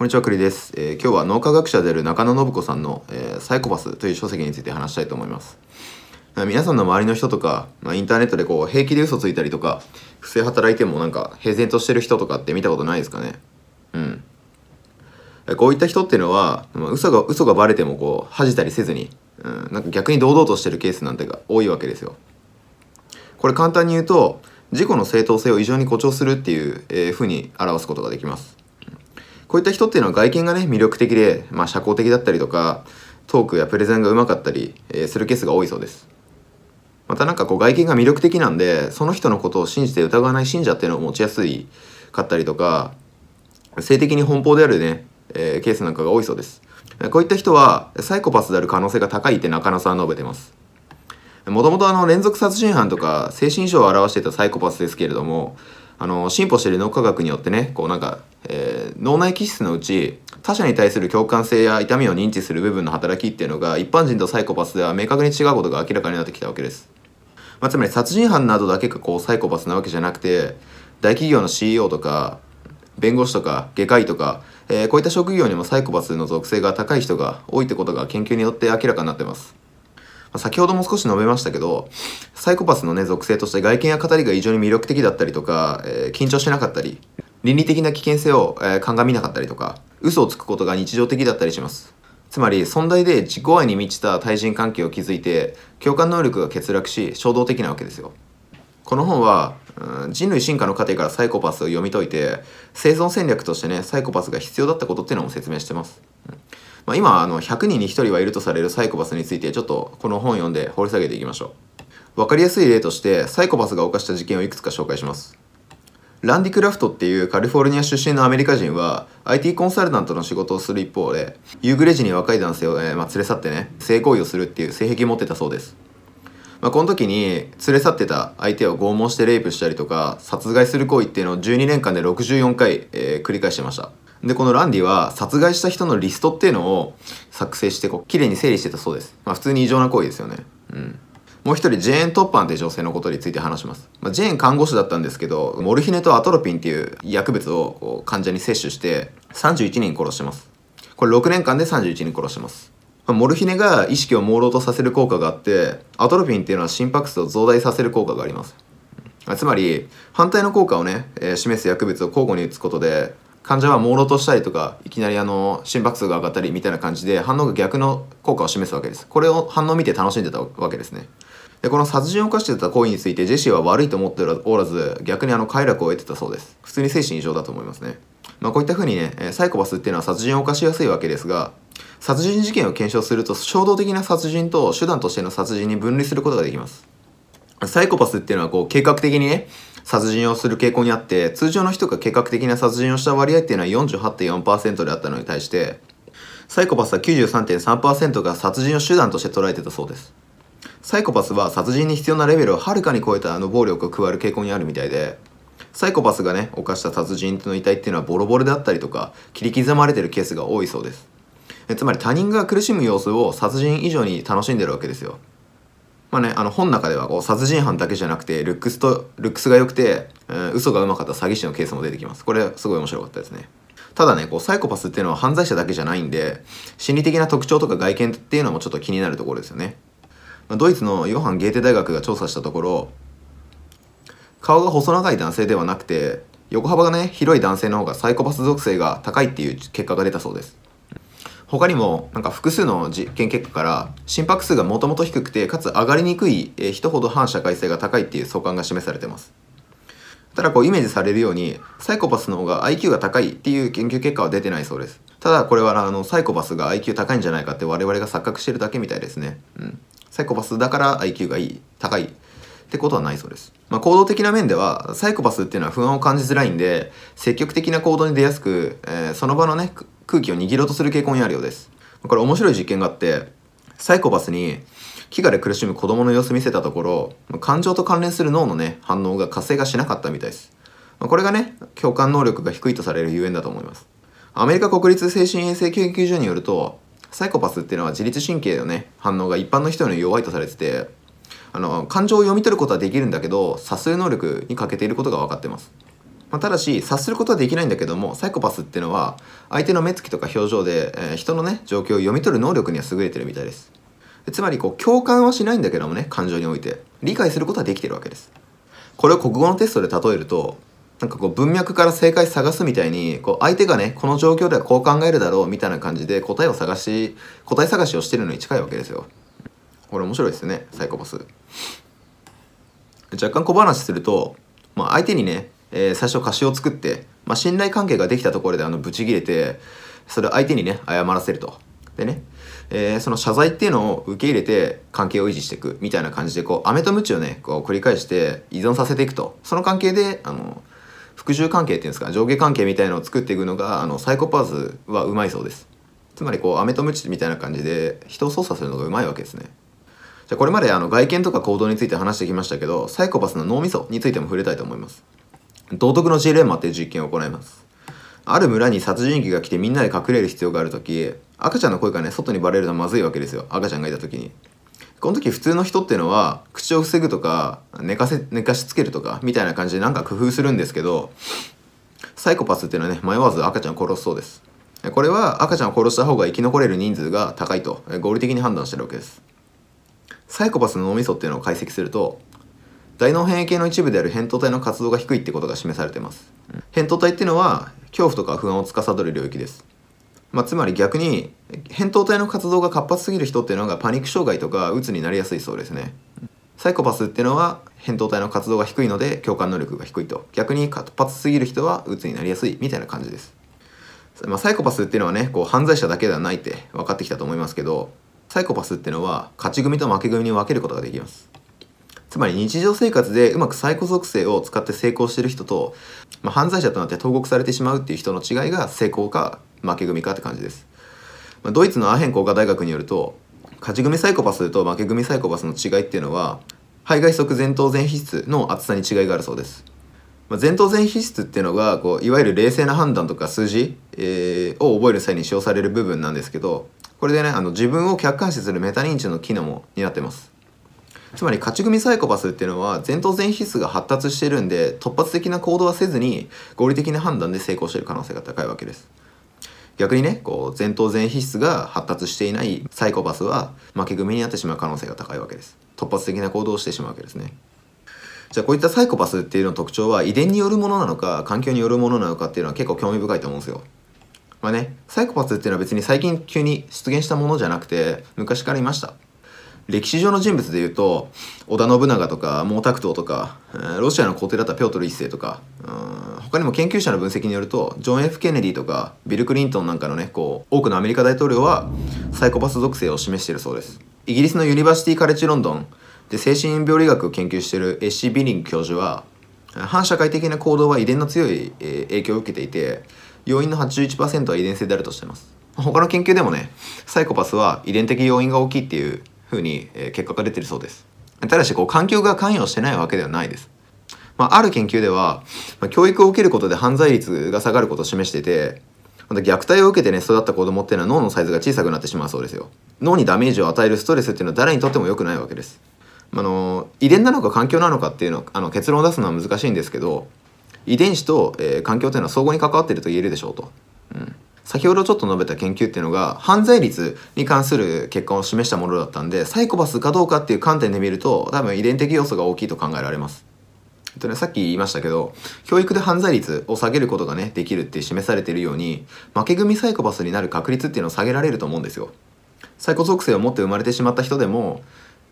こんにちは、栗です、えー、今日は脳科学者である中野信子さんの、えー、サイコパスという書籍について話したいと思います。皆さんの周りの人とか、まあ、インターネットでこう平気で嘘ついたりとか、不正働いてもなんか平然としてる人とかって見たことないですかね？うん。こういった人っていうのは、まあ、嘘が、嘘がバレてもこう恥じたりせずに、うん、なんか逆に堂々としてるケースなんてが多いわけですよ。これ簡単に言うと、自己の正当性を異常に誇張するっていう、えー、風に表すことができます。こういった人っていうのは外見がね、魅力的で、まあ、社交的だったりとか、トークやプレゼンがうまかったり、えー、するケースが多いそうです。またなんかこう外見が魅力的なんで、その人のことを信じて疑わない信者っていうのを持ちやすいかったりとか、性的に奔放であるね、えー、ケースなんかが多いそうです。こういった人はサイコパスである可能性が高いって中野さんは述べてます。もともとあの連続殺人犯とか精神症を表していたサイコパスですけれども、あの進歩している脳科学によってねこうなんか、えー、脳内気質のうち他者に対する共感性や痛みを認知する部分の働きっていうのが一般人とサイコパスでは明確に違うことが明らかになってきたわけです、まあ、つまり殺人犯などだけがこうサイコパスなわけじゃなくて大企業の CEO とか弁護士とか外科医とか、えー、こういった職業にもサイコパスの属性が高い人が多いってことが研究によって明らかになってます。先ほども少し述べましたけど、サイコパスのね、属性として外見や語りが異常に魅力的だったりとか、えー、緊張しなかったり、倫理的な危険性を、えー、鑑みなかったりとか、嘘をつくことが日常的だったりします。つまり、存在で自己愛に満ちた対人関係を築いて、共感能力が欠落し、衝動的なわけですよ。この本は、人類進化の過程からサイコパスを読み解いて、生存戦略としてね、サイコパスが必要だったことっていうのも説明してます。まあ、今あの100人に1人はいるとされるサイコパスについてちょっとこの本読んで掘り下げていきましょう。分かりやすい例としてサイコパスが犯した事件をいくつか紹介します。ランディ・クラフトっていうカリフォルニア出身のアメリカ人は IT コンサルタントの仕事をする一方で夕暮れ時に若い男性を、えー、まあ、連れ去ってね性行為をするっていう性癖を持ってたそうです、まあ、この時に連れ去ってた相手を拷問してレイプしたりとか殺害する行為っていうのを12年間で64回、えー、繰り返してました。で、このランディは殺害した人のリストっていうのを作成して、こう、綺麗に整理してたそうです。まあ普通に異常な行為ですよね。うん。もう一人、ジェーン・トッパンって女性のことについて話します。まあ、ジェーン看護師だったんですけど、モルヒネとアトロピンっていう薬物をこう患者に摂取して31人殺してます。これ6年間で31人殺してます。まあ、モルヒネが意識を朦朧とさせる効果があって、アトロピンっていうのは心拍数を増大させる効果があります。つまり、反対の効果をね、えー、示す薬物を交互に打つことで、患者は朦朧としたりとかいきなりあの心拍数が上がったりみたいな感じで反応が逆の効果を示すわけです。これを反応を見て楽しんでたわけですね。でこの殺人を犯してた行為についてジェシーは悪いと思っておらず逆にあの快楽を得てたそうです。普通に精神異常だと思いますね。まあこういった風にねサイコパスっていうのは殺人を犯しやすいわけですが殺人事件を検証すると衝動的な殺人と手段としての殺人に分離することができます。サイコパスっていうのはこう計画的にね殺人をする傾向にあって通常の人が計画的な殺人をした割合っていうのは48.4%であったのに対してサイコパスは93.3%が殺人を手段として捉えてたそうです。サイコパスは殺人に必要なレベルをはるかに超えたあの暴力を加える傾向にあるみたいでサイコパスがね犯した殺人の遺体っていうのはボロボロであったりとか切り刻まれてるケースが多いそうです。つまり他人が苦しむ様子を殺人以上に楽しんでるわけですよ。まあね、あの本の中ではこう殺人犯だけじゃなくてルックスとルックスが良くて、えー、嘘がうまかった詐欺師のケースも出てきます。これすごい面白かったですね。ただねこうサイコパスっていうのは犯罪者だけじゃないんで心理的な特徴とか外見っていうのもちょっと気になるところですよね、ドイツのヨハン・ゲーテ大学が調査したところ顔が細長い男性ではなくて横幅がね広い男性の方がサイコパス属性が高いっていう結果が出たそうです。他にもなんか複数の実験結果から心拍数がもともと低くてかつ上がりにくい人ほど反社会性が高いっていう相関が示されてます。ただこうイメージされるようにサイコパスの方が IQ が高いっていう研究結果は出てないそうです。ただこれはあのサイコパスが IQ 高いんじゃないかって我々が錯覚してるだけみたいですね。うん。サイコパスだから IQ がいい高い。ってことはないそうです。まあ、行動的な面では、サイコパスっていうのは不安を感じづらいんで、積極的な行動に出やすく、えー、その場のね、空気を握ろうとする傾向にあるようです。これ面白い実験があって、サイコパスに飢餓で苦しむ子供の様子見せたところ、感情と関連する脳のね、反応が活性化しなかったみたいです。これがね、共感能力が低いとされるゆえんだと思います。アメリカ国立精神衛生研究所によると、サイコパスっていうのは自律神経のね、反応が一般の人より弱いとされてて、あの、感情を読み取ることはできるんだけど、察する能力に欠けていることが分かってます。まあ、ただし察することはできないんだけどもサイコパスっていうのは相手の目つきとか表情で、えー、人のね状況を読み取る能力には優れてるみたいです。つまりこう共感はしないんだけどもね感情において理解することはできてるわけです。これを国語のテストで例えるとなんかこう文脈から正解探すみたいにこう相手がねこの状況ではこう考えるだろうみたいな感じで答えを探し答え探しをしてるのに近いわけですよ。これ面白いですよねサイコパス。若干小話すると、まあ、相手にね、えー、最初歌詞を作って、まあ、信頼関係ができたところであのブチギレてそれを相手にね謝らせると。でねえー、その謝罪っていうのを受け入れて関係を維持していくみたいな感じでこう飴と鞭をねこう繰り返して依存させていくと。その関係であの服従関係っていうんですか上下関係みたいのを作っていくのがあのサイコパスはうまいそうです。つまりこう飴と鞭みたいな感じで人を操作するのがうまいわけですね。じゃこれまであの外見とか行動について話してきましたけどサイコパスの脳みそについても触れたいと思います。道徳のジレンマっていう実験を行います。ある村に殺人鬼が来てみんなで隠れる必要がある時赤ちゃんの声がね外にバレるのはまずいわけですよ。赤ちゃんがいた時に。この時普通の人っていうのは口を防ぐとか寝かせ寝かしつけるとかみたいな感じでなんか工夫するんですけどサイコパスっていうのはね迷わず赤ちゃんを殺すそうです。これは赤ちゃんを殺した方が生き残れる人数が高いと合理的に判断してるわけです。サイコパスの脳みそっていうのを解析すると大脳変異系の一部である扁桃体の活動が低いってことが示されています。扁桃体っていうのは恐怖とか不安を司る領域です。まあ、つまり逆に扁桃体の活動が活発すぎる人っていうのがパニック障害とかうつになりやすいそうですね。サイコパスっていうのは扁桃体の活動が低いので共感能力が低いと。逆に活発すぎる人はうつになりやすいみたいな感じです、まあ、サイコパスっていうのはねこう犯罪者だけではないって分かってきたと思いますけどサイコパスっていうのは勝ち組と負け組に分けることができます。つまり日常生活でうまくサイコ属性を使って成功してる人と、まあ、犯罪者となって投獄されてしまうっていう人の違いが成功か負け組かって感じです、まあ、ドイツのアヘン工科大学によると勝ち組サイコパスと負け組サイコパスの違いっていうのは肺外側前頭前皮質の厚さに違いがあるそうです、まあ、前頭前皮質っていうのがこういわゆる冷静な判断とか数字、えー、を覚える際に使用される部分なんですけどこれでねあの自分を客観視するメタ認知の機能も担ってます。つまり勝ち組サイコパスっていうのは前頭前皮質が発達してるんで突発的な行動はせずに合理的な判断で成功してる可能性が高いわけです。逆にねこう前頭前皮質が発達していないサイコパスは負け組になってしまう可能性が高いわけです。突発的な行動をしてしまうわけですね。じゃあこういったサイコパスっていうのの特徴は遺伝によるものなのか環境によるものなのかっていうのは結構興味深いと思うんですよ。まあねサイコパスっていうのは別に最近急に出現したものじゃなくて昔からいました。歴史上の人物でいうと織田信長とか毛沢東とかロシアの皇帝だったピョートル一世とか他にも研究者の分析によるとジョン・ F・ ケネディとかビル・クリントンなんかのねこう多くのアメリカ大統領はサイコパス属性を示しているそうです。イギリスのユニバーシティ・カレッジ・ロンドンで精神病理学を研究しているエッシー・ビリング教授は反社会的な行動は遺伝の強い影響を受けていて要因の81%は遺伝性であるとしています。他の研究でもねサイコパスは遺伝的要因が大きいっていうふうに、え結果が出てるそうです。ただしこう環境が関与してないわけではないです。まあ、ある研究では、まあ、教育を受けることで犯罪率が下がることを示していてまた虐待を受けてね育った子供っていうのは脳のサイズが小さくなってしまうそうですよ。脳にダメージを与えるストレスっていうのは誰にとっても良くないわけです。あの遺伝なのか環境なのかっていうのあの結論を出すのは難しいんですけど遺伝子と、えー、環境というのは相互に関わっていると言えるでしょうと、うん、先ほどちょっと述べた研究っていうのが犯罪率に関する結果を示したものだったんでサイコパスかどうかっていう観点で見ると多分遺伝的要素が大きいと考えられます。えっとね、さっき言いましたけど教育で犯罪率を下げることがねできるって示されているように負け組サイコパスになる確率っていうのを下げられると思うんですよ。サイコ属性を持って生まれてしまった人でも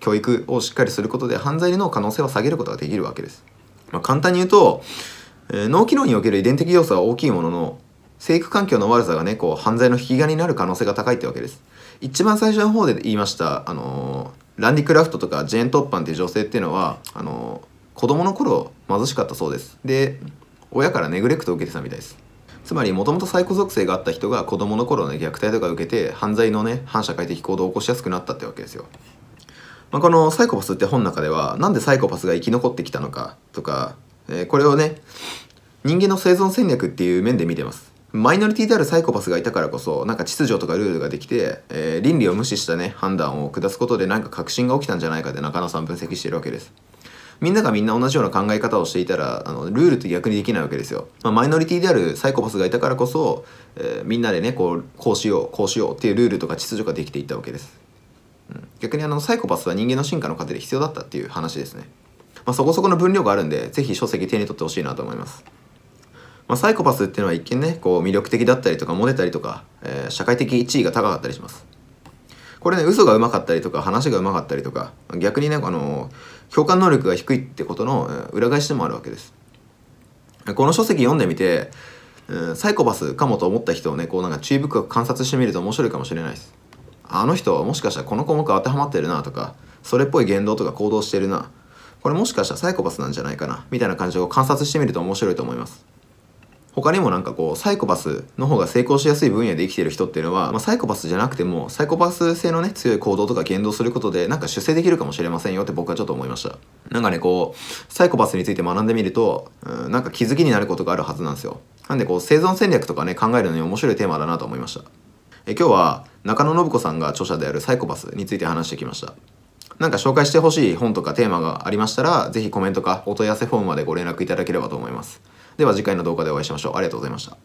教育をしっかりすることで犯罪の可能性を下げることができるわけです、まあ、簡単に言うと、えー、脳機能における遺伝的要素は大きいものの生育環境の悪さがねこう犯罪の引き金になる可能性が高いってわけです。一番最初の方で言いましたあのー、ランディ・クラフトとかジェーン・トッパンっていう女性っていうのはあのー子供の頃貧しかったそうです。で親からネグレクトを受けてたみたいです。つまりもともとサイコ属性があった人が子供の頃ね虐待とか受けて犯罪のね反社会的行動を起こしやすくなったってわけですよ、まあ、この「サイコパス」って本の中ではなんでサイコパスが生き残ってきたのかとか、えー、これをね人間の生存戦略っていう面で見てます。マイノリティであるサイコパスがいたからこそなんか秩序とかルールができて、えー、倫理を無視したね判断を下すことでなんか革新が起きたんじゃないかって中野さん分析してるわけです。みんながみんな同じような考え方をしていたらあのルールって逆にできないわけですよ、まあ、マイノリティであるサイコパスがいたからこそ、えー、みんなでねこうこうしようこうしようっていうルールとか秩序ができていったわけです、うん、逆にあのサイコパスは人間の進化の過程で必要だったっていう話ですね、まあ、そこそこの分量があるんで是非書籍手に取ってほしいなと思います。まあ、サイコパスっていうのは一見ねこう魅力的だったりとかモテたりとか、えー、社会的地位が高かったりします。これね嘘がうまかったりとか話がうまかったりとか逆にねあの共感能力が低いってことの裏返しでもあるわけです。この書籍読んでみて、サイコパスかもと思った人をねこうなんか注意深く観察してみると面白いかもしれないです。あの人はもしかしたらこの項目当てはまってるなとかそれっぽい言動とか行動してるな。これもしかしたらサイコパスなんじゃないかなみたいな感じを観察してみると面白いと思います。他にもなんかこうサイコパスの方が成功しやすい分野で生きてる人っていうのは、まあ、サイコパスじゃなくてもサイコパス性のね強い行動とか言動することでなんか出世できるかもしれませんよって僕はちょっと思いました。なんかねこうサイコパスについて学んでみると、うん、なんか気づきになることがあるはずなんですよ。なんでこう生存戦略とかね考えるのに面白いテーマだなと思いました。え今日は中野信子さんが著者であるサイコパスについて話してきました。なんか紹介してほしい本とかテーマがありましたら、ぜひコメントかお問い合わせフォームまでご連絡いただければと思います。では次回の動画でお会いしましょう。ありがとうございました。